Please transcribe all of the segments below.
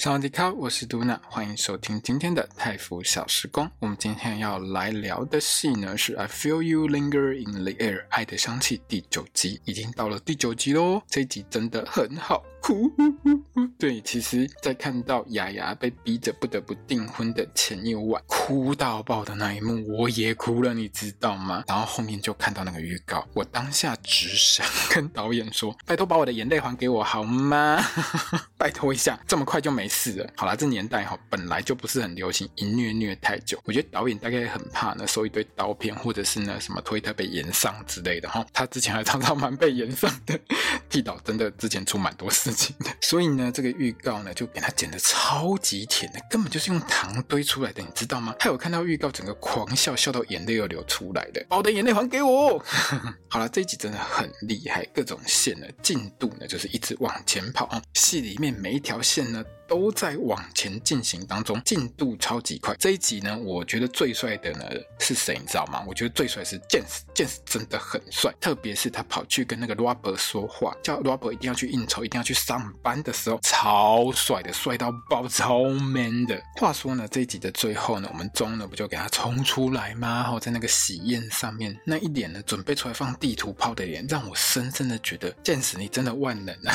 萨瓦迪卡，我是嘟娜，欢迎收听今天的泰服小时光。我们今天要来聊的戏呢是《I Feel You Linger in the Air》爱的香气第九集，已经到了第九集喽。这集真的很好。哭，对，其实，在看到雅雅被逼着不得不订婚的前一晚，哭到爆的那一幕，我也哭了，你知道吗？然后后面就看到那个预告，我当下只想跟导演说：“拜托，把我的眼泪还给我好吗？拜托一下，这么快就没事了。”好啦，这年代哈本来就不是很流行一虐虐太久，我觉得导演大概很怕呢，收一堆刀片，或者是呢什么推特被延上之类的哈。他之前还常常蛮被延上的，剃导真的之前出蛮多事。所以呢，这个预告呢，就给它剪得超级甜的，根本就是用糖堆出来的，你知道吗？还有看到预告，整个狂笑，笑到眼泪要流出来的，把我的眼泪还给我！好了，这一集真的很厉害，各种线呢，进度呢，就是一直往前跑啊，戏里面每一条线呢。都在往前进行当中，进度超级快。这一集呢，我觉得最帅的呢是谁？你知道吗？我觉得最帅是剑士，剑士真的很帅。特别是他跑去跟那个 Robert 说话，叫 Robert 一定要去应酬，一定要去上班的时候，超帅的，帅到爆，超 man 的。话说呢，这一集的最后呢，我们钟呢不就给他冲出来吗？然后在那个喜宴上面，那一脸呢准备出来放地图炮的脸，让我深深的觉得剑士你真的万能啊！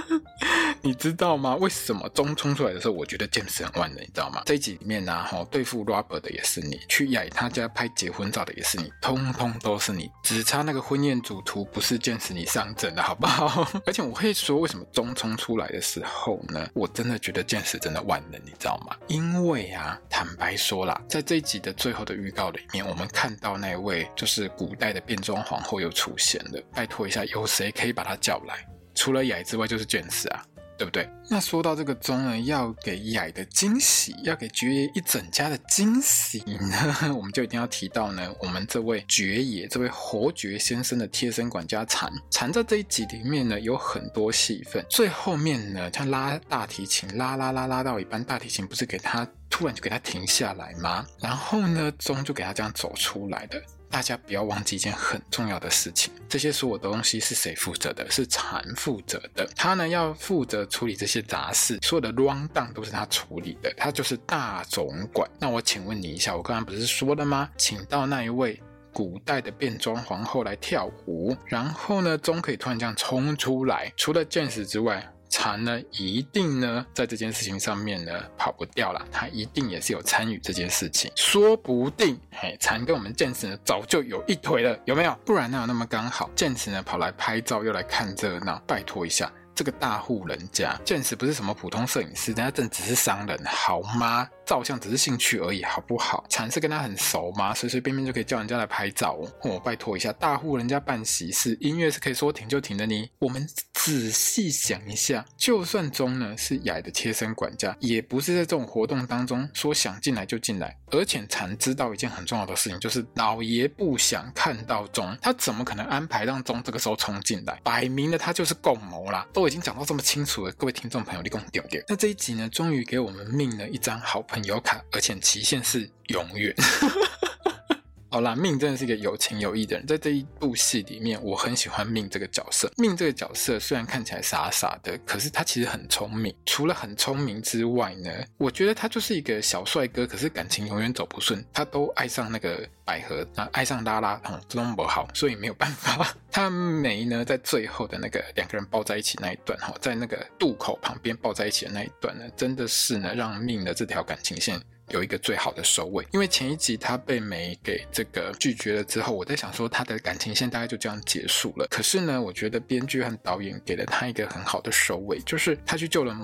你知道吗？为什么？钟冲出来的时候，我觉得剑士很万能，你知道吗？这一集里面呢、啊，哈，对付 Robert 的也是你，去雅他家拍结婚照的也是你，通通都是你，只差那个婚宴主图不是剑士你上阵的好不好？而且我会说，为什么钟冲出来的时候呢？我真的觉得剑士真的万能，你知道吗？因为啊，坦白说啦，在这一集的最后的预告里面，我们看到那位就是古代的变装皇后又出现了，拜托一下，有谁可以把她叫来？除了雅之外，就是剑士啊。对不对？那说到这个钟呢，要给雅的惊喜，要给爵爷一整家的惊喜呢，我们就一定要提到呢，我们这位爵爷，这位侯爵先生的贴身管家禅。禅在这一集里面呢，有很多戏份。最后面呢，他拉大提琴，拉拉拉拉到一半，大提琴不是给他突然就给他停下来吗？然后呢，钟就给他这样走出来的。大家不要忘记一件很重要的事情，这些所有的东西是谁负责的？是蚕负责的。他呢要负责处理这些杂事，所有的 rundown 都是他处理的，他就是大总管。那我请问你一下，我刚刚不是说了吗？请到那一位古代的变装皇后来跳舞，然后呢，钟可以突然这样冲出来，除了见识之外。禅呢，一定呢，在这件事情上面呢，跑不掉了。他一定也是有参与这件事情，说不定，嘿，禅跟我们剑士呢，早就有一腿了，有没有？不然哪有那么刚好？剑士呢，跑来拍照，又来看热闹，拜托一下。这个大户人家见识不是什么普通摄影师，人家真只是商人，好吗？照相只是兴趣而已，好不好？禅是跟他很熟吗？随随便便就可以叫人家来拍照哦。哦、拜托一下，大户人家办喜事，音乐是可以说停就停的。呢我们仔细想一下，就算钟呢是雅的贴身管家，也不是在这种活动当中说想进来就进来。而且禅知道一件很重要的事情，就是老爷不想看到钟，他怎么可能安排让钟这个时候冲进来？摆明了他就是共谋啦，都已经讲到这么清楚了，各位听众朋友，你给我丢掉。那这一集呢，终于给我们命了一张好朋友有卡，而且期限是永远。好啦，命真的是一个有情有义的人，在这一部戏里面，我很喜欢命这个角色。命这个角色虽然看起来傻傻的，可是他其实很聪明。除了很聪明之外呢，我觉得他就是一个小帅哥，可是感情永远走不顺。他都爱上那个百合，啊，爱上拉拉，嗯，这都不好，所以没有办法。他没呢，在最后的那个两个人抱在一起那一段，哈，在那个渡口旁边抱在一起的那一段呢，真的是呢，让命的这条感情线。有一个最好的收尾，因为前一集他被美给这个拒绝了之后，我在想说他的感情线大概就这样结束了。可是呢，我觉得编剧和导演给了他一个很好的收尾，就是他去救了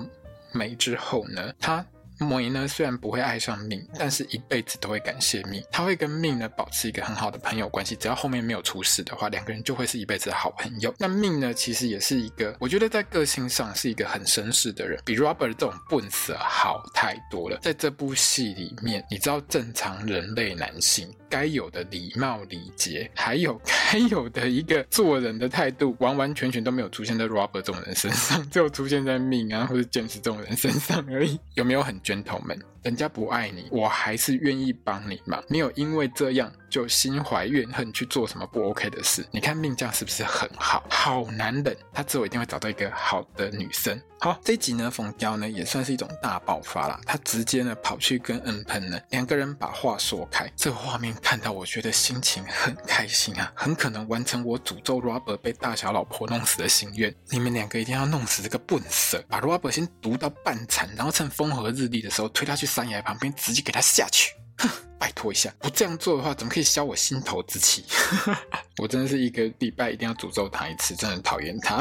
梅之后呢，他梅呢虽然不会爱上命，但是一辈子都会感谢命。他会跟命呢保持一个很好的朋友关系，只要后面没有出事的话，两个人就会是一辈子的好朋友。那命呢，其实也是一个，我觉得在个性上是一个很绅士的人，比 Robert 这种笨色好太多了。在这部戏里面，你知道正常人类男性该有的礼貌礼节，还有 该有的一个做人的态度，完完全全都没有出现在 Robert 这种人身上，只有出现在命啊或者 James 这种人身上而已。有没有很 gentleman？人家不爱你，我还是愿意帮你嘛。没有因为这样就心怀怨恨去做什么不 OK 的事。你看命这样是不是很好？好男人，他之后一定会找到一个好的女生。好，这一集呢，冯娇呢也算是一种大爆发啦。他直接呢跑去跟恩喷呢两个人把话说开。这画面看到，我觉得心情很开心啊，很可能完成我诅咒 Robert 被大小老婆弄死的心愿。你们两个一定要弄死这个笨蛇，把 Robert 先毒到半残，然后趁风和日丽的时候推他去。山崖旁边，直接给他下去。哼，拜托一下，不这样做的话，怎么可以消我心头之气？我真的是一个礼拜一定要诅咒他一次，真的讨厌他。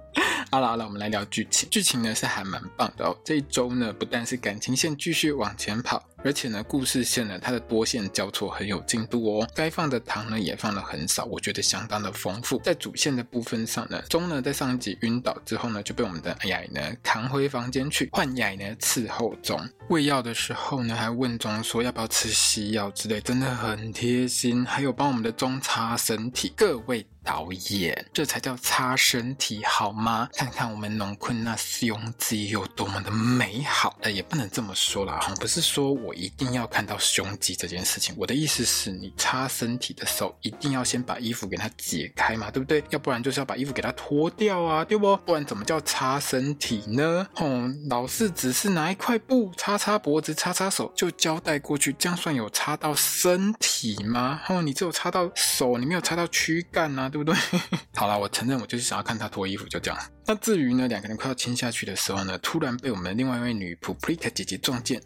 好了好了，我们来聊剧情。剧情呢是还蛮棒的哦。这一周呢，不但是感情线继续往前跑。而且呢，故事线呢，它的多线交错很有进度哦。该放的糖呢，也放了很少，我觉得相当的丰富。在主线的部分上呢，钟呢在上一集晕倒之后呢，就被我们的雅呢扛回房间去，换雅呢伺候钟。喂药的时候呢，还问钟说要不要吃西药之类，真的很贴心。还有帮我们的钟擦身体，各位。导演，这才叫擦身体好吗？看看我们农坤那胸肌有多么的美好。呃，也不能这么说啦，哈，不是说我我一定要看到胸肌这件事情。我的意思是你擦身体的时候，一定要先把衣服给它解开嘛，对不对？要不然就是要把衣服给它脱掉啊，对不？不然怎么叫擦身体呢？哦，老是只是拿一块布擦擦脖子、擦擦手就交代过去，这样算有擦到身体吗？哦，你只有擦到手，你没有擦到躯干啊。对不对？好了，我承认，我就是想要看他脱衣服，就这样。那至于呢，两个人快要亲下去的时候呢，突然被我们另外一位女仆 Prika 姐姐撞见。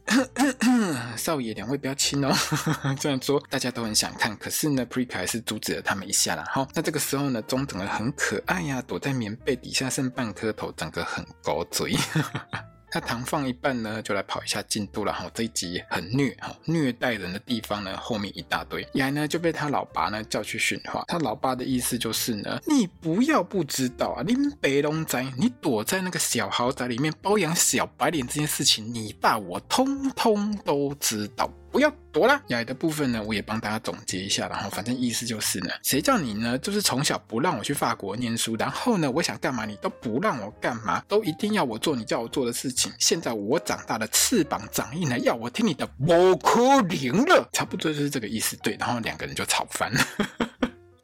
少爷，两位不要亲哦。这样说大家都很想看，可是呢，Prika 还是阻止了他们一下啦。好，那这个时候呢，中等的很可爱呀，躲在棉被底下剩半颗头，整个很高嘴。他糖放一半呢，就来跑一下进度了哈。这一集很虐哈，虐待人的地方呢，后面一大堆。雅呢就被他老爸呢叫去训话，他老爸的意思就是呢，你不要不知道啊，林北龙仔，你躲在那个小豪宅里面包养小白脸这件事情，你爸我通通都知道。不要躲啦，雅的部分呢，我也帮大家总结一下，然后反正意思就是呢，谁叫你呢，就是从小不让我去法国念书，然后呢，我想干嘛你都不让我干嘛，都一定要我做你叫我做的事情。现在我长大了，翅膀长硬了，要我听你的，不可能了，差不多就是这个意思。对，然后两个人就吵翻了。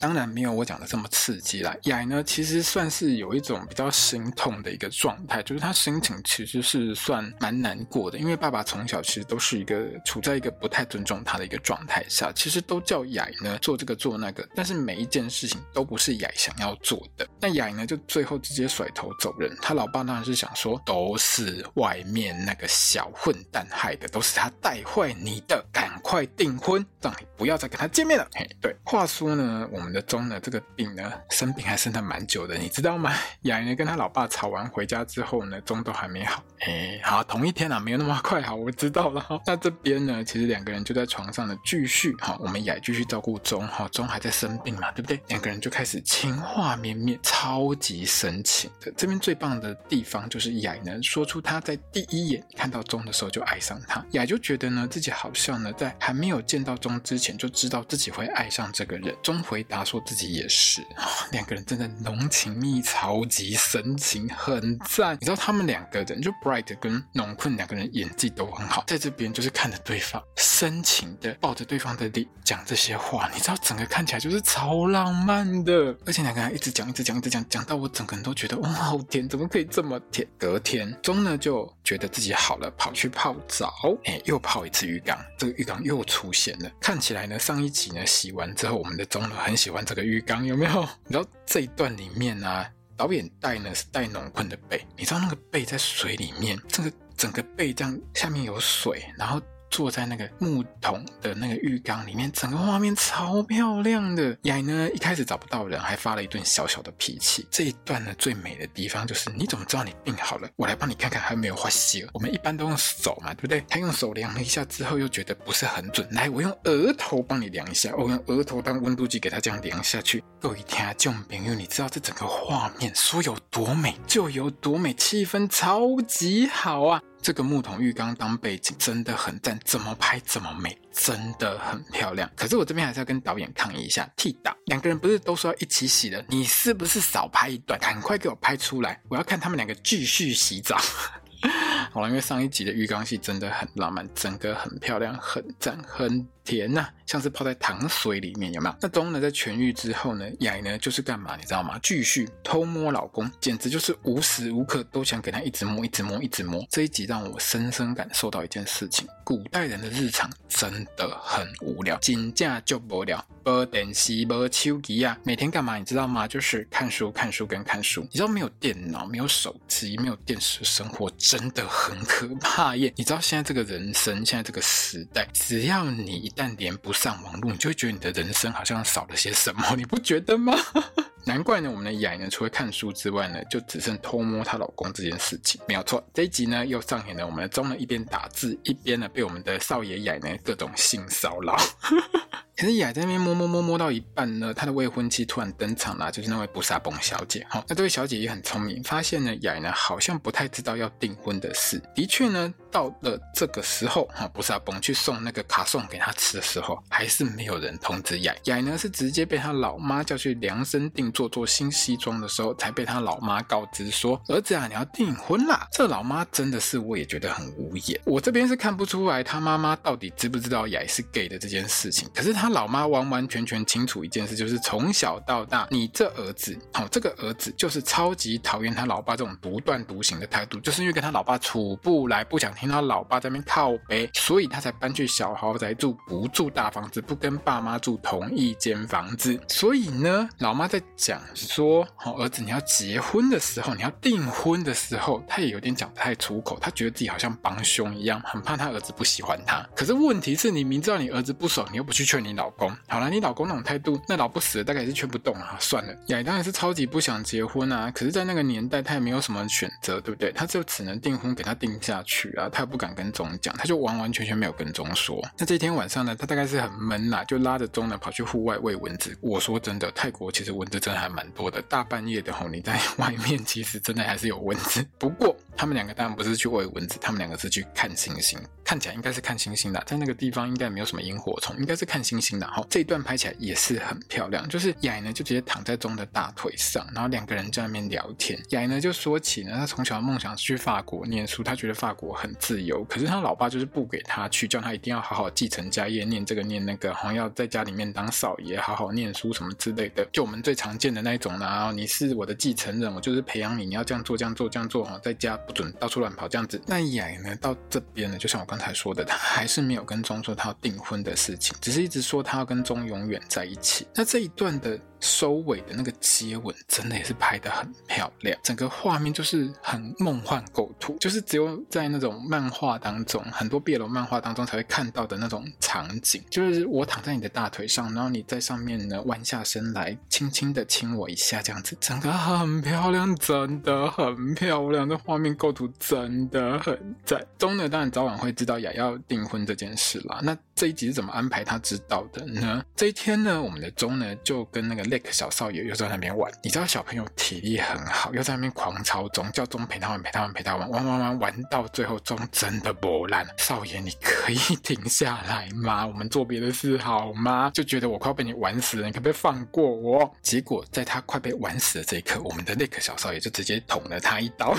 当然没有我讲的这么刺激啦。雅呢，其实算是有一种比较心痛的一个状态，就是他心情其实是算蛮难过的，因为爸爸从小其实都是一个处在一个不太尊重他的一个状态下，其实都叫雅呢做这个做那个，但是每一件事情都不是雅想要做的。那雅呢就最后直接甩头走人。他老爸当然是想说，都是外面那个小混蛋害的，都是他带坏你的，赶快订婚，让你不要再跟他见面了。嘿，对，话说呢，我们。的钟呢，这个病呢，生病还生的蛮久的，你知道吗？雅呢跟他老爸吵完回家之后呢，钟都还没好。哎，好，同一天啊，没有那么快。好，我知道了。那这边呢，其实两个人就在床上呢，继续哈，我们雅继续照顾钟哈，钟还在生病嘛，对不对？两个人就开始情话绵绵，超级深情的。这边最棒的地方就是雅呢说出他在第一眼看到钟的时候就爱上他，雅就觉得呢自己好像呢在还没有见到钟之前就知道自己会爱上这个人。钟回答。他说自己也是，两个人真的浓情蜜，超级深情，很赞。你知道他们两个人，就 Bright 跟农困两个人演技都很好，在这边就是看着对方深情的抱着对方的脸讲这些话，你知道整个看起来就是超浪漫的，而且两个人一直讲，一直讲，一直讲，讲到我整个人都觉得哇，好甜，怎么可以这么甜？隔天钟呢就觉得自己好了，跑去泡澡，哎，又泡一次浴缸，这个浴缸又出现了，看起来呢上一集呢洗完之后，我们的钟呢很喜喜欢。这个浴缸有没有？你知道这一段里面啊，导演带呢是带农坤的背，你知道那个背在水里面，这个整个背这样下面有水，然后坐在那个木桶的那个浴缸里面，整个画面超漂亮的。雅呢一开始找不到人，还发了一顿小小的脾气。这一段呢最美的地方就是，你怎么知道你病好了？我来帮你看看还有没有发烧。我们一般都用手嘛，对不对？他用手量了一下之后，又觉得不是很准。来，我用额头帮你量一下。我用额头当温度计给他这样量下去。各位听众朋友，你知道这整个画面说有多美就有多美，气氛超级好啊！这个木桶浴缸当背景真的很赞，怎么拍怎么美，真的很漂亮。可是我这边还是要跟导演抗议一下，替导两个人不是都说要一起洗的，你是不是少拍一段？赶快给我拍出来，我要看他们两个继续洗澡。好了，因为上一集的浴缸戏真的很浪漫，整个很漂亮，很赞，很。甜呐、像是泡在糖水里面，有没有？那钟呢，在痊愈之后呢，雅呢就是干嘛？你知道吗？继续偷摸老公，简直就是无时无刻都想给他一直摸，一直摸，一直摸。这一集让我深深感受到一件事情：古代人的日常真的很无聊，真正就无聊。没电视，没手机啊，每天干嘛？你知道吗？就是看书，看书跟看书。你知道没有电脑，没有手机，没有电视，生活真的很可怕耶。你知道现在这个人生，现在这个时代，只要你一。但连不上网络，你就会觉得你的人生好像少了些什么，你不觉得吗？难怪呢，我们的雅呢，除了看书之外呢，就只剩偷摸她老公这件事情。没有错，这一集呢，又上演了我们的中人一边打字，一边呢被我们的少爷雅呢各种性骚扰。可是雅在那边摸摸摸摸到一半呢，她的未婚妻突然登场了，就是那位布萨崩小姐。好，那这位小姐也很聪明，发现呢雅呢好像不太知道要订婚的事。的确呢。到了这个时候，哈，布萨崩去送那个卡送给他吃的时候，还是没有人通知雅。雅呢是直接被他老妈叫去量身定做做新西装的时候，才被他老妈告知说：“儿子啊，你要订婚啦！”这老妈真的是，我也觉得很无言。我这边是看不出来他妈妈到底知不知道雅是 gay 的这件事情。可是他老妈完完全全清楚一件事，就是从小到大，你这儿子，好，这个儿子就是超级讨厌他老爸这种独断独行的态度，就是因为跟他老爸处不来，不想。听他老爸在那边靠北，所以他才搬去小豪宅住，不住大房子，不跟爸妈住同一间房子。所以呢，老妈在讲说：“好，儿子，你要结婚的时候，你要订婚的时候，他也有点讲不太出口。他觉得自己好像帮凶一样，很怕他儿子不喜欢他。可是问题是你明知道你儿子不爽，你又不去劝你老公。好了，你老公那种态度，那老不死的大概也是劝不动啊。算了，雅当然是超级不想结婚啊。可是，在那个年代，他也没有什么选择，对不对？他就只能订婚给他订下去啊。他不敢跟钟讲，他就完完全全没有跟钟说。那这天晚上呢，他大概是很闷啦，就拉着钟呢跑去户外喂蚊子。我说真的，泰国其实蚊子真的还蛮多的，大半夜的吼，你在外面其实真的还是有蚊子。不过他们两个当然不是去喂蚊子，他们两个是去看星星。看起来应该是看星星的，在那个地方应该没有什么萤火虫，应该是看星星的。哈，这一段拍起来也是很漂亮，就是雅呢就直接躺在钟的大腿上，然后两个人在那边聊天。雅呢就说起呢，他从小的梦想是去法国念书，他觉得法国很自由。可是他老爸就是不给他去，叫他一定要好好继承家业，念这个念那个，好像要在家里面当少爷，好好念书什么之类的。就我们最常见的那一种呢，你是我的继承人，我就是培养你，你要这样做这样做这样做哈，在家不准到处乱跑这样子。那雅呢到这边呢，就像我刚才说的，他还是没有跟钟说他要订婚的事情，只是一直说他要跟钟永远在一起。那这一段的。收尾的那个接吻，真的也是拍得很漂亮，整个画面就是很梦幻构图，就是只有在那种漫画当中，很多 BL 漫画当中才会看到的那种场景，就是我躺在你的大腿上，然后你在上面呢弯下身来，轻轻的亲我一下，这样子，整个很漂亮，真的很漂亮，这画面构图真的很赞。钟呢，当然早晚会知道雅要订婚这件事啦，那这一集是怎么安排他知道的呢？这一天呢，我们的钟呢就跟那个。那个小少爷又在那边玩，你知道小朋友体力很好，又在那边狂操中，叫钟陪他玩，陪他玩，陪他玩，玩玩玩玩到最后钟真的不烂。少爷，你可以 停下来吗？我们做别的事好吗？就觉得我快要被你玩死了，你可不可以放过我？结果在他快被玩死的这一刻，我们的那个小少爷就直接捅了他一刀。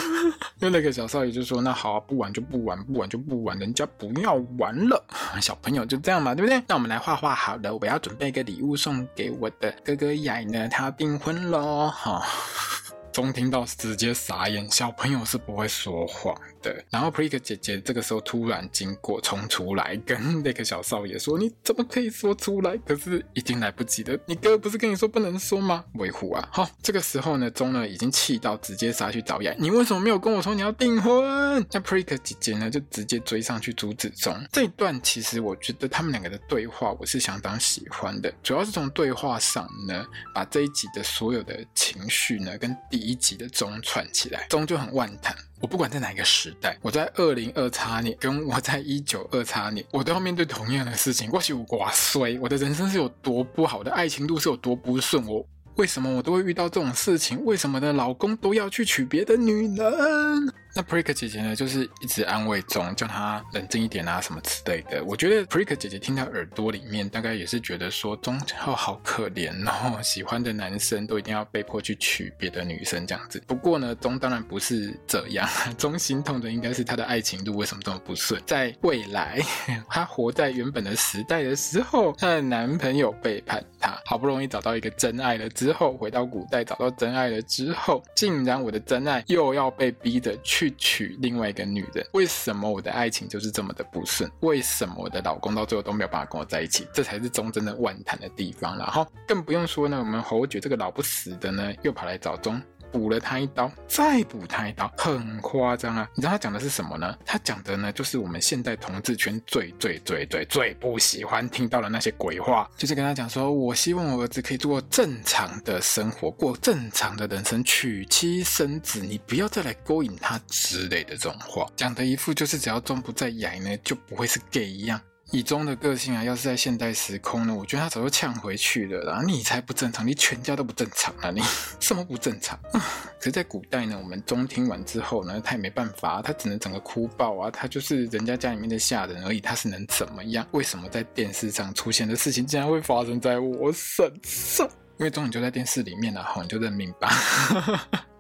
因为 Lake 小少爷就说：“那好啊，不玩就不玩，不玩就不玩，人家不要玩了。”小朋友就这样嘛，对不对？那我们来画画好了，我要准备一个礼物送给我的哥哥。雅呢，他订婚喽！哈，中听到直接傻眼。小朋友是不会说谎的。然后 Prick 姐姐这个时候突然经过，冲出来跟那个小少爷说：“你怎么可以说出来？可是已经来不及了，你哥不是跟你说不能说吗？”维护啊！好，这个时候呢，钟呢已经气到直接杀去找雅。你为什么没有跟我说你要订婚？那 Prick 姐姐呢就直接追上去阻止钟。这一段其实我觉得他们两个的对话我是相当喜欢的，主要是从对话上呢，把这一集的所有的情绪呢跟第一集的钟串起来，钟就很万谈。我不管在哪一个时代，我在二零二叉年，跟我在一九二叉年，我都要面对同样的事情。我是我衰，我的人生是有多不好，的爱情路是有多不顺，我。为什么我都会遇到这种事情？为什么的老公都要去娶别的女人？那 Prick 姐姐呢，就是一直安慰钟，叫她冷静一点啊，什么之类的。我觉得 Prick 姐姐听到耳朵里面，大概也是觉得说钟好好可怜哦，喜欢的男生都一定要被迫去娶别的女生这样子。不过呢，钟当然不是这样，钟心痛的应该是她的爱情路为什么这么不顺。在未来，她活在原本的时代的时候，她的男朋友背叛她，好不容易找到一个真爱了之后，回到古代找到真爱了之后，竟然我的真爱又要被逼着去。去娶另外一个女人，为什么我的爱情就是这么的不顺？为什么我的老公到最后都没有办法跟我在一起？这才是钟真的万谈的地方。然后更不用说呢，我们侯爵这个老不死的呢，又跑来找钟。补了他一刀，再补他一刀，很夸张啊！你知道他讲的是什么呢？他讲的呢，就是我们现代同志圈最最最最最不喜欢听到的那些鬼话，就是跟他讲说，我希望我儿子可以过正常的生活，过正常的人生，娶妻生子，你不要再来勾引他之类的这种话，讲的一副就是只要装不再哑呢，就不会是 gay 一样。以钟的个性啊，要是在现代时空呢，我觉得他早就呛回去了啦。你才不正常，你全家都不正常啊！你 什么不正常？可是，在古代呢，我们钟听完之后呢，他也没办法，他只能整个哭爆啊！他就是人家家里面的下人而已，他是能怎么样？为什么在电视上出现的事情，竟然会发生在我身上？因为钟你就在电视里面啊，好，你就认命吧。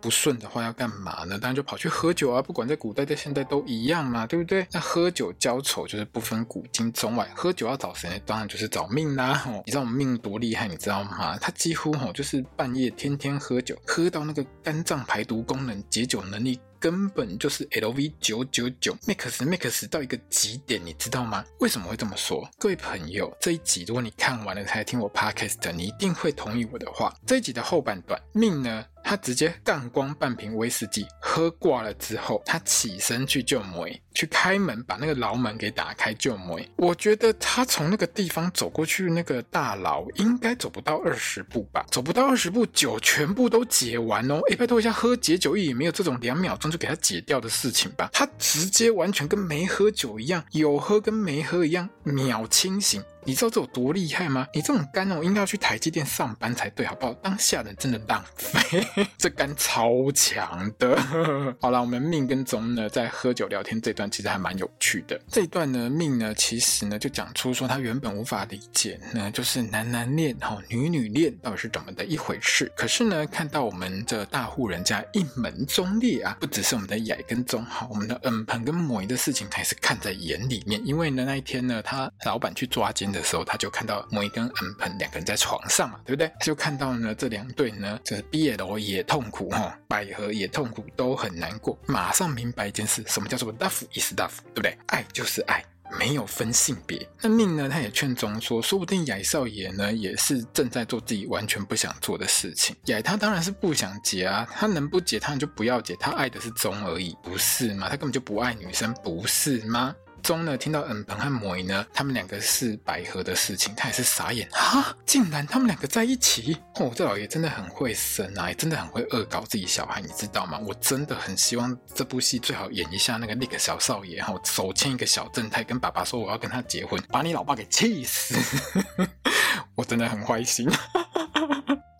不顺的话要干嘛呢？当然就跑去喝酒啊！不管在古代在现代都一样嘛，对不对？那喝酒浇愁就是不分古今中外，喝酒要找谁？当然就是找命啦！哦，你知道我命多厉害，你知道吗？他几乎吼就是半夜天天喝酒，喝到那个肝脏排毒功能、解酒能力。根本就是 LV 九九九 Max Max 到一个极点，你知道吗？为什么会这么说？各位朋友，这一集如果你看完了才听我 Podcast，你一定会同意我的话。这一集的后半段，命呢？他直接干光半瓶威士忌，喝挂了之后，他起身去救梅，去开门把那个牢门给打开救梅。我觉得他从那个地方走过去，那个大牢应该走不到二十步吧，走不到二十步，酒全部都解完哦。哎，拜托一下，喝解酒液也没有这种两秒钟就给他解掉的事情吧？他直接完全跟没喝酒一样，有喝跟没喝一样，秒清醒。你知道这有多厉害吗？你这种肝哦，应该要去台积电上班才对，好不好？当下人真的浪费，这肝超强的。好了，我们命跟宗呢，在喝酒聊天这段其实还蛮有趣的。这一段呢，命呢，其实呢就讲出说他原本无法理解呢，就是男男恋哈，女女恋到底是怎么的一回事。可是呢，看到我们这大户人家一门忠烈啊，不只是我们的雅跟宗哈，我们的嗯鹏跟抹的事情还是看在眼里面。因为呢，那一天呢，他老板去抓奸。的时候，他就看到某一根恩鹏两个人在床上嘛，对不对？就看到呢这两对呢，这 BL 也痛苦哈，百合也痛苦，都很难过。马上明白一件事，什么叫做 love is love，对不对？爱就是爱，没有分性别。那命呢，他也劝钟说，说不定雅少爷呢也是正在做自己完全不想做的事情。雅他当然是不想结啊，他能不结，他就不要结，他爱的是钟而已，不是吗？他根本就不爱女生，不是吗？中呢，听到恩鹏和梅呢，他们两个是百合的事情，他也是傻眼啊！竟然他们两个在一起哦！这老爷真的很会生啊，也真的很会恶搞自己小孩，你知道吗？我真的很希望这部戏最好演一下那个那个小少爷哈，手牵一个小正太，跟爸爸说我要跟他结婚，把你老爸给气死！我真的很坏心。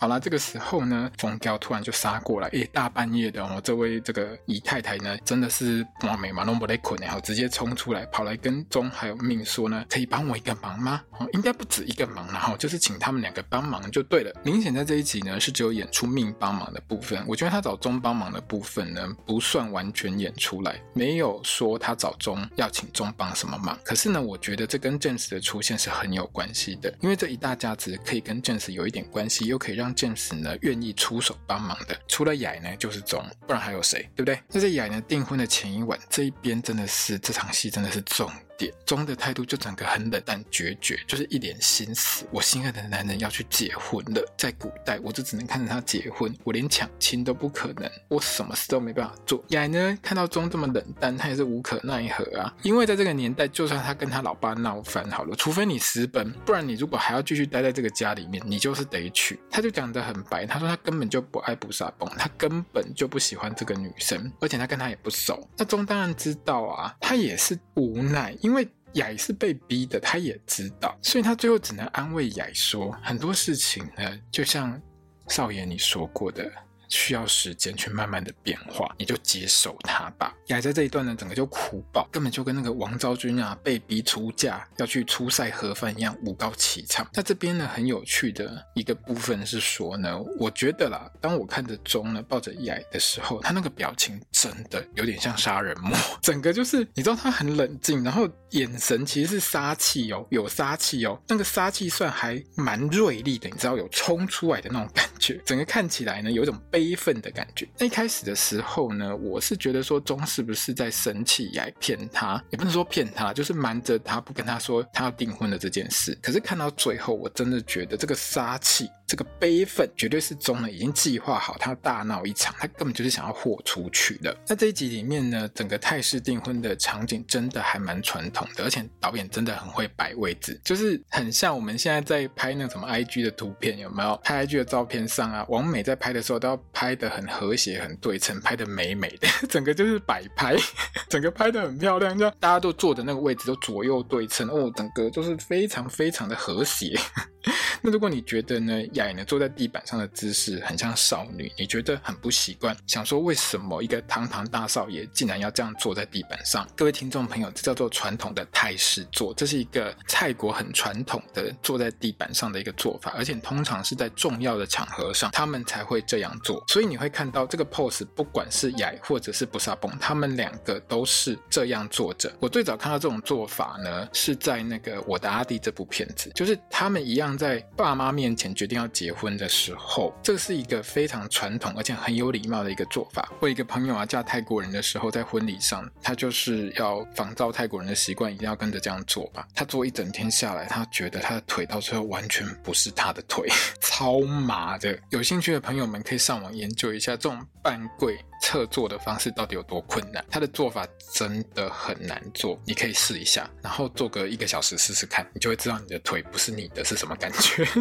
好啦，这个时候呢，疯譙突然就杀过来，诶，大半夜的哦，这位这个姨太太呢，真的是完美嘛，弄不得困，然后直接冲出来，跑来跟钟还有命说呢，可以帮我一个忙吗？哦，应该不止一个忙，然后就是请他们两个帮忙就对了。明显在这一集呢，是只有演出命帮忙的部分，我觉得他找钟帮忙的部分呢，不算完全演出来，没有说他找钟要请钟帮什么忙。可是呢，我觉得这跟 James 的出现是很有关系的，因为这一大家子可以跟 James 有一点关系，又可以让让剑使呢愿意出手帮忙的，除了雅呢就是钟，不然还有谁？对不对？那在雅呢订婚的前一晚，这一边真的是这场戏真的是重。钟的态度就整个很冷淡决绝，就是一脸心死。我心爱的男人要去结婚了，在古代我就只能看着他结婚，我连抢亲都不可能，我什么事都没办法做。雅呢看到钟这么冷淡，他也是无可奈何啊。因为在这个年代，就算他跟他老爸闹翻好了，除非你私奔，不然你如果还要继续待在这个家里面，你就是得娶。他就讲得很白，他说他根本就不爱布萨崩，他根本就不喜欢这个女生，而且他跟他也不熟。那钟当然知道啊，他也是无奈，因。因为雅是被逼的，他也知道，所以他最后只能安慰雅说，很多事情呢，就像少爷你说过的。需要时间去慢慢的变化，你就接受它吧。雅在这一段呢，整个就哭爆，根本就跟那个王昭君啊被逼出嫁要去出塞盒饭一样，舞高其唱。那这边呢，很有趣的一个部分是说呢，我觉得啦，当我看着钟呢抱着雅的时候，他那个表情真的有点像杀人魔，整个就是你知道他很冷静，然后眼神其实是杀气哦，有杀气哦，那个杀气算还蛮锐利的，你知道有冲出来的那种感整个看起来呢有一种悲。愤的感觉。那一开始的时候呢，我是觉得说钟是不是在生气来骗他，也不能说骗他，就是瞒着他不跟他说他要订婚的这件事。可是看到最后，我真的觉得这个杀气。这个悲愤绝对是宗呢，已经计划好他大闹一场，他根本就是想要豁出去的。那这一集里面呢，整个泰式订婚的场景真的还蛮传统的，而且导演真的很会摆位置，就是很像我们现在在拍那什么 IG 的图片，有没有？拍 IG 的照片上啊，王美在拍的时候都要拍得很和谐、很对称，拍得美美的，整个就是摆拍，整个拍得很漂亮，这样大家都坐的那个位置都左右对称哦，整个就是非常非常的和谐。那如果你觉得呢，雅呢坐在地板上的姿势很像少女，你觉得很不习惯，想说为什么一个堂堂大少爷竟然要这样坐在地板上？各位听众朋友，这叫做传统的泰式坐，这是一个泰国很传统的坐在地板上的一个做法，而且通常是在重要的场合上他们才会这样做。所以你会看到这个 pose，不管是雅或者是布萨崩，他们两个都是这样坐着。我最早看到这种做法呢，是在那个《我的阿弟》这部片子，就是他们一样。在爸妈面前决定要结婚的时候，这是一个非常传统而且很有礼貌的一个做法。我一个朋友啊，嫁泰国人的时候，在婚礼上，他就是要仿照泰国人的习惯，一定要跟着这样做吧。他做一整天下来，他觉得他的腿到最后完全不是他的腿，超麻的。有兴趣的朋友们可以上网研究一下这种半跪侧坐的方式到底有多困难。他的做法真的很难做，你可以试一下，然后做个一个小时试试看，你就会知道你的腿不是你的是什么感觉。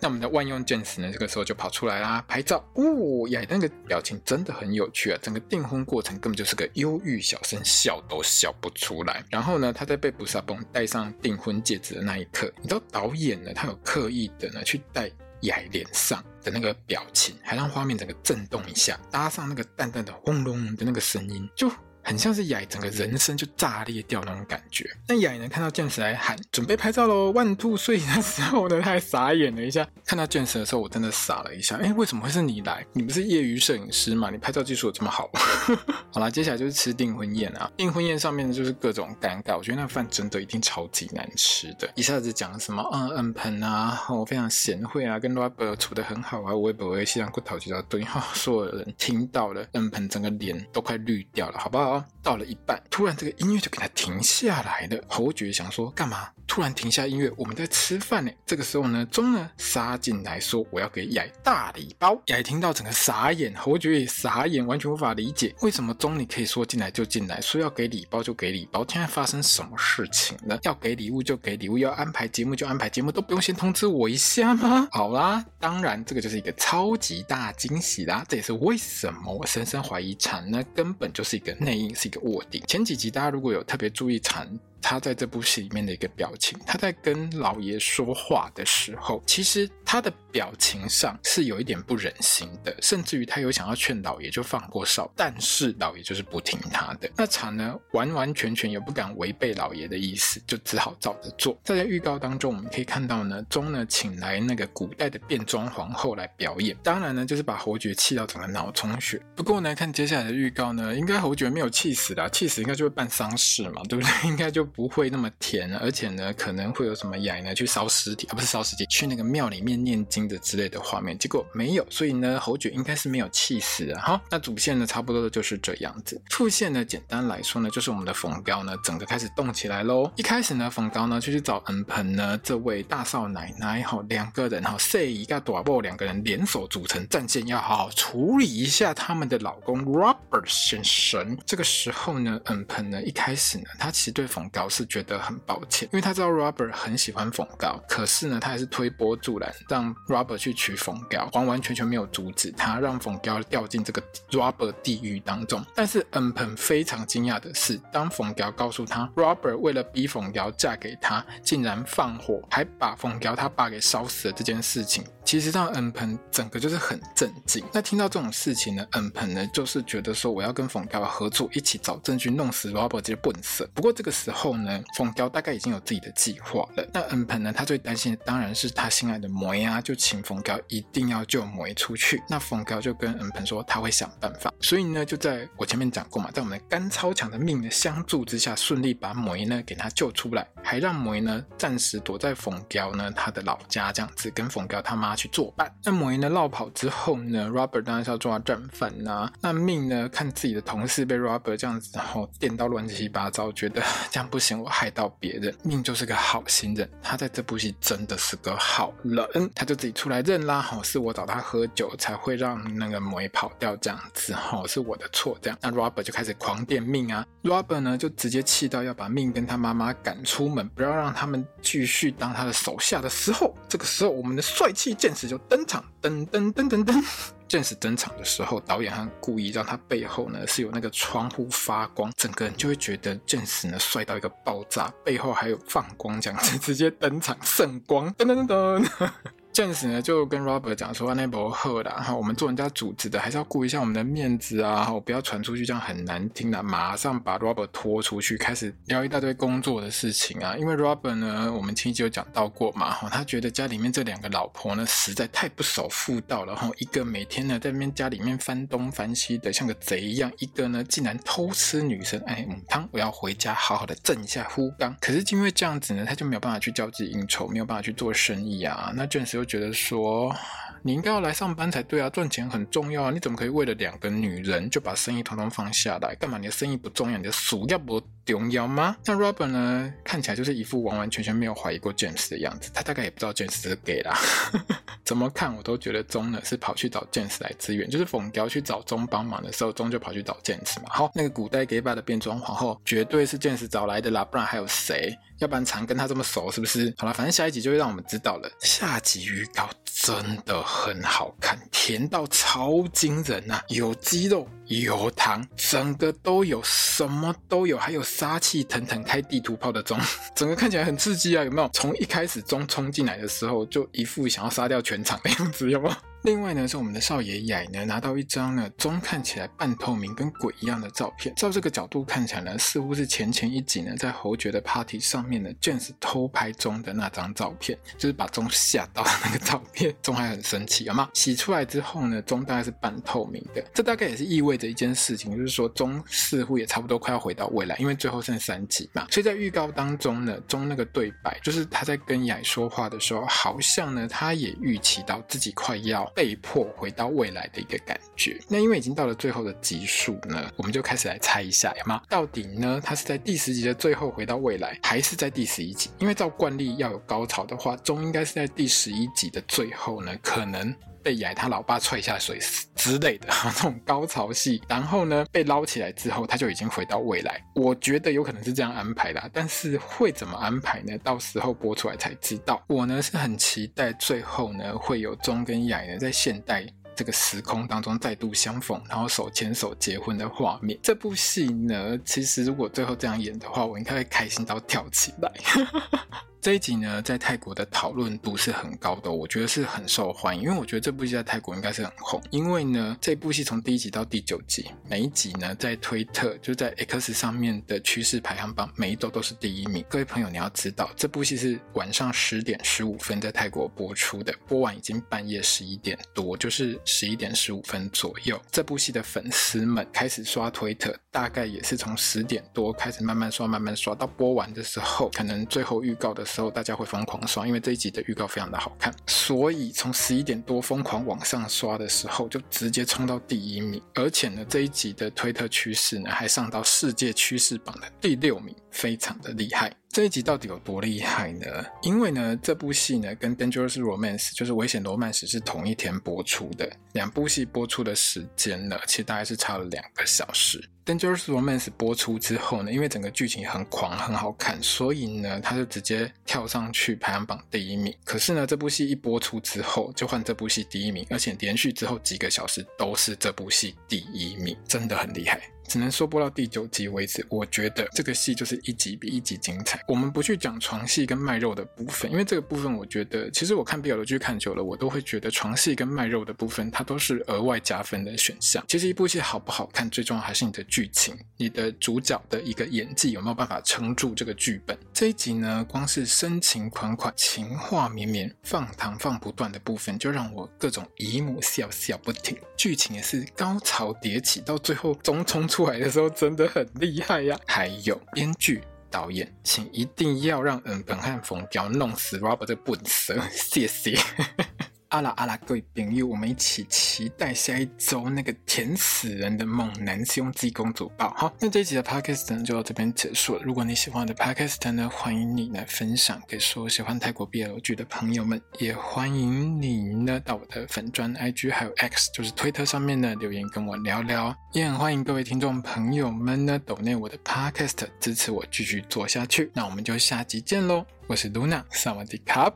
那我们的万用剑士呢，这个时候就跑出来啦，拍照。哦，呀那个表情真的很有趣啊，整个订婚过程根本就是个忧郁小生，笑都笑不出来。然后呢，他在被布萨崩戴上订婚戒指的那一刻，你知道导演呢，他有刻意的呢去戴雅脸上的那个表情，还让画面整个震动一下，搭上那个淡淡的轰隆的那个声音，就。很像是雅整个人生就炸裂掉那种感觉。那雅呢看到剑士来喊准备拍照喽，one two three 的时候呢，他还傻眼了一下。看到剑士的时候，我真的傻了一下。哎，为什么会是你来？你不是业余摄影师吗？你拍照技术有这么好？好啦，接下来就是吃订婚宴啊。订婚宴上面就是各种尴尬。我觉得那饭真的一定超级难吃的。一下子讲什么嗯嗯盆啊，我非常贤惠啊，跟 Robert 处得很好啊，我也不会西洋骨头就要对哈。所有人听到了嗯盆，整个脸都快绿掉了，好不好？到了一半，突然这个音乐就给他停下来了。侯爵想说干嘛？突然停下音乐，我们在吃饭呢。这个时候呢，钟呢杀进来说：“我要给雅大礼包。”雅听到整个傻眼，侯爵也傻眼，完全无法理解为什么钟你可以说进来就进来，说要给礼包就给礼包。现在发生什么事情了？要给礼物就给礼物，要安排节目就安排节目，都不用先通知我一下吗？好啦，当然这个就是一个超级大惊喜啦。这也是为什么我深深怀疑禅呢根本就是一个内应，是一个卧底。前几集大家如果有特别注意产。他在这部戏里面的一个表情，他在跟老爷说话的时候，其实他的表情上是有一点不忍心的，甚至于他有想要劝老爷就放过少，但是老爷就是不听他的。那禅呢，完完全全也不敢违背老爷的意思，就只好照着做。在预告当中，我们可以看到呢，宗呢请来那个古代的变装皇后来表演，当然呢就是把侯爵气到整个脑充血。不过呢，看接下来的预告呢，应该侯爵没有气死啦，气死应该就会办丧事嘛，对不对？应该就。不会那么甜，而且呢，可能会有什么雅呢？去烧尸体啊，不是烧尸体，去那个庙里面念经，的之类的画面，结果没有，所以呢，侯爵应该是没有气死啊。好，那主线呢，差不多的就是这样子。副线呢，简单来说呢，就是我们的冯彪呢，整个开始动起来喽。一开始呢，冯高呢就去找恩鹏呢这位大少奶奶，好，两个人哈，赛一个大波，两个人联手组成战线，要好好处理一下他们的老公 Robert 先生。这个时候呢，恩鹏呢一开始呢，他其实对冯高是觉得很抱歉，因为他知道 Robert 很喜欢冯高，可是呢，他还是推波助澜，让 Robert 去娶冯高，完完全全没有阻止他，让冯高掉进这个 Robert 地狱当中。但是恩鹏非常惊讶的是，当冯高告诉他 Robert 为了逼冯高嫁给他，竟然放火，还把冯高他爸给烧死了这件事情。其实让恩鹏整个就是很震惊。那听到这种事情呢，恩鹏呢就是觉得说，我要跟冯高合作，一起找证据弄死 Robert 这些笨色。不过这个时候后呢，冯高大概已经有自己的计划了。那恩鹏呢，他最担心的当然是他心爱的梅啊，就请冯彪一定要救梅出去。那冯彪就跟恩鹏说他会想办法。所以呢，就在我前面讲过嘛，在我们的肝超强的命的相助之下，顺利把梅呢给他救出来，还让梅呢暂时躲在冯彪呢他的老家，这样子跟冯彪他妈。去作伴。那魔音呢落跑之后呢，Robert 当然是要抓战犯呐、啊。那命呢看自己的同事被 Robert 这样子然后电到乱七八糟，觉得 这样不不行，我害到别人。命就是个好心人，他在这部戏真的是个好人，他就自己出来认啦。好，是我找他喝酒才会让那个魔跑掉这样子，好，是我的错这样。那 Robert 就开始狂电命啊，Robert 呢就直接气到要把命跟他妈妈赶出门，不要让他们继续当他的手下的时候，这个时候我们的帅气剑士就登场，噔噔噔噔噔。正式登场的时候，导演还故意让他背后呢是有那个窗户发光，整个人就会觉得正式呢帅到一个爆炸，背后还有放光，这样子直接登场圣光，噔噔噔噔。剑士呢就跟 Robert 讲说：“那不好啦，哈，我们做人家组织的，还是要顾一下我们的面子啊，我不要传出去这样很难听的。”马上把 Robert 拖出去，开始聊一大堆工作的事情啊。因为 Robert 呢，我们前期有讲到过嘛，哈，他觉得家里面这两个老婆呢实在太不守妇道了，哈，一个每天呢在那边家里面翻东翻西的，像个贼一样；一个呢竟然偷吃女生，哎，母汤，我要回家好好的正一下夫纲。可是因为这样子呢，他就没有办法去交际应酬，没有办法去做生意啊。那剑士又觉得说，你应该要来上班才对啊，赚钱很重要啊，你怎么可以为了两个女人就把生意统统放下来？干嘛？你的生意不重要，你的属要不重要吗？那 Robert 呢，看起来就是一副完完全全没有怀疑过 James 的样子，他大概也不知道 James 是 gay 啦。怎么看我都觉得钟呢是跑去找 James 来支援，就是冯雕去找钟帮忙的时候，钟就跑去找 James 嘛。好，那个古代 gay 吧的变装皇后绝对是 James 找来的啦，不然还有谁？要不然常跟他这么熟，是不是？好了，反正下一集就会让我们知道了。下集预告真的很好看，甜到超惊人呐、有鸡肉，有糖，整个都有，什么都有，还有杀气腾腾开地图炮的钟，整个看起来很刺激啊！有没有？从一开始钟冲进来的时候，就一副想要杀掉全场的样子，有没有？另外呢，是我们的少爷雅呢拿到一张呢钟看起来半透明跟鬼一样的照片，照这个角度看起来呢，似乎是前前一集呢在侯爵的 party 上面呢卷子偷拍钟的那张照片，就是把钟吓到的那个照片，钟还很生气，好吗？洗出来之后呢，钟大概是半透明的，这大概也是意味着一件事情，就是说钟似乎也差不多快要回到未来，因为最后剩三集嘛，所以在预告当中呢，钟那个对白就是他在跟雅说话的时候，好像呢他也预期到自己快要。被迫回到未来的一个感觉。那因为已经到了最后的集数呢，我们就开始来猜一下，有吗？到底呢，他是在第十集的最后回到未来，还是在第十一集？因为照惯例要有高潮的话，钟应该是在第十一集的最后呢，可能被雅他老爸踹下水死之类的 这种高潮戏。然后呢，被捞起来之后，他就已经回到未来。我觉得有可能是这样安排的，但是会怎么安排呢？到时候播出来才知道。我呢是很期待最后呢会有钟跟雅呢在现代这个时空当中再度相逢，然后手牵手结婚的画面。这部戏呢，其实如果最后这样演的话，我应该会开心到跳起来。这一集呢，在泰国的讨论度是很高的，我觉得是很受欢迎，因为我觉得这部戏在泰国应该是很红。因为呢，这部戏从第一集到第九集，每一集呢，在推特就在 X 上面的趋势排行榜，每一周都是第一名。各位朋友，你要知道，这部戏是晚上十点十五分在泰国播出的，播完已经半夜十一点多，就是十一点十五分左右。这部戏的粉丝们开始刷推特，大概也是从十点多开始慢慢刷，慢慢刷到播完的时候，可能最后预告的。时候，大家会疯狂刷，因为这一集的预告非常的好看，所以从十一点多疯狂往上刷的时候，就直接冲到第一名，而且呢，这一集的推特趋势呢，还上到世界趋势榜的第六名，非常的厉害。这一集到底有多厉害呢？因为呢，这部戏呢跟《Dangerous Romance》就是《危险罗曼史》是同一天播出的，两部戏播出的时间呢，其实大概是差了两个小时。《Dangerous Romance》播出之后呢，因为整个剧情很狂，很好看，所以呢，他就直接跳上去排行榜第一名。可是呢，这部戏一播出之后，就换这部戏第一名，而且连续之后几个小时都是这部戏第一名，真的很厉害。只能说播到第九集为止，我觉得这个戏就是一集比一集精彩。我们不去讲床戏跟卖肉的部分，因为这个部分我觉得，其实我看 BL 剧看久了，我都会觉得床戏跟卖肉的部分，它都是额外加分的选项。其实一部戏好不好看，最重要还是你的剧情，你的主角的一个演技有没有办法撑住这个剧本。这一集呢，光是深情款款、情话绵绵、放糖放不断的部分，就让我各种姨母笑笑不停。剧情也是高潮迭起，到最后中冲出来的时候真的很厉害呀！还有编剧、导演，请一定要让嗯本和冯彪弄死 Robert 这个笨蛇，谢谢。阿拉阿拉，各位朋友，我们一起期待下一周那个甜死人的猛男凶吉公主抱。好，那这一集的 podcast 呢就到这边结束了。如果你喜欢我的 podcast 呢，欢迎你来分享给所有喜欢泰国 BL 剧的朋友们，也欢迎你呢到我的粉专 IG 还有 X，就是推特上面呢留言跟我聊聊。也很欢迎各位听众朋友们呢抖内我的 podcast 支持我继续做下去。那我们就下集见喽，我是 Luna，萨瓦迪卡。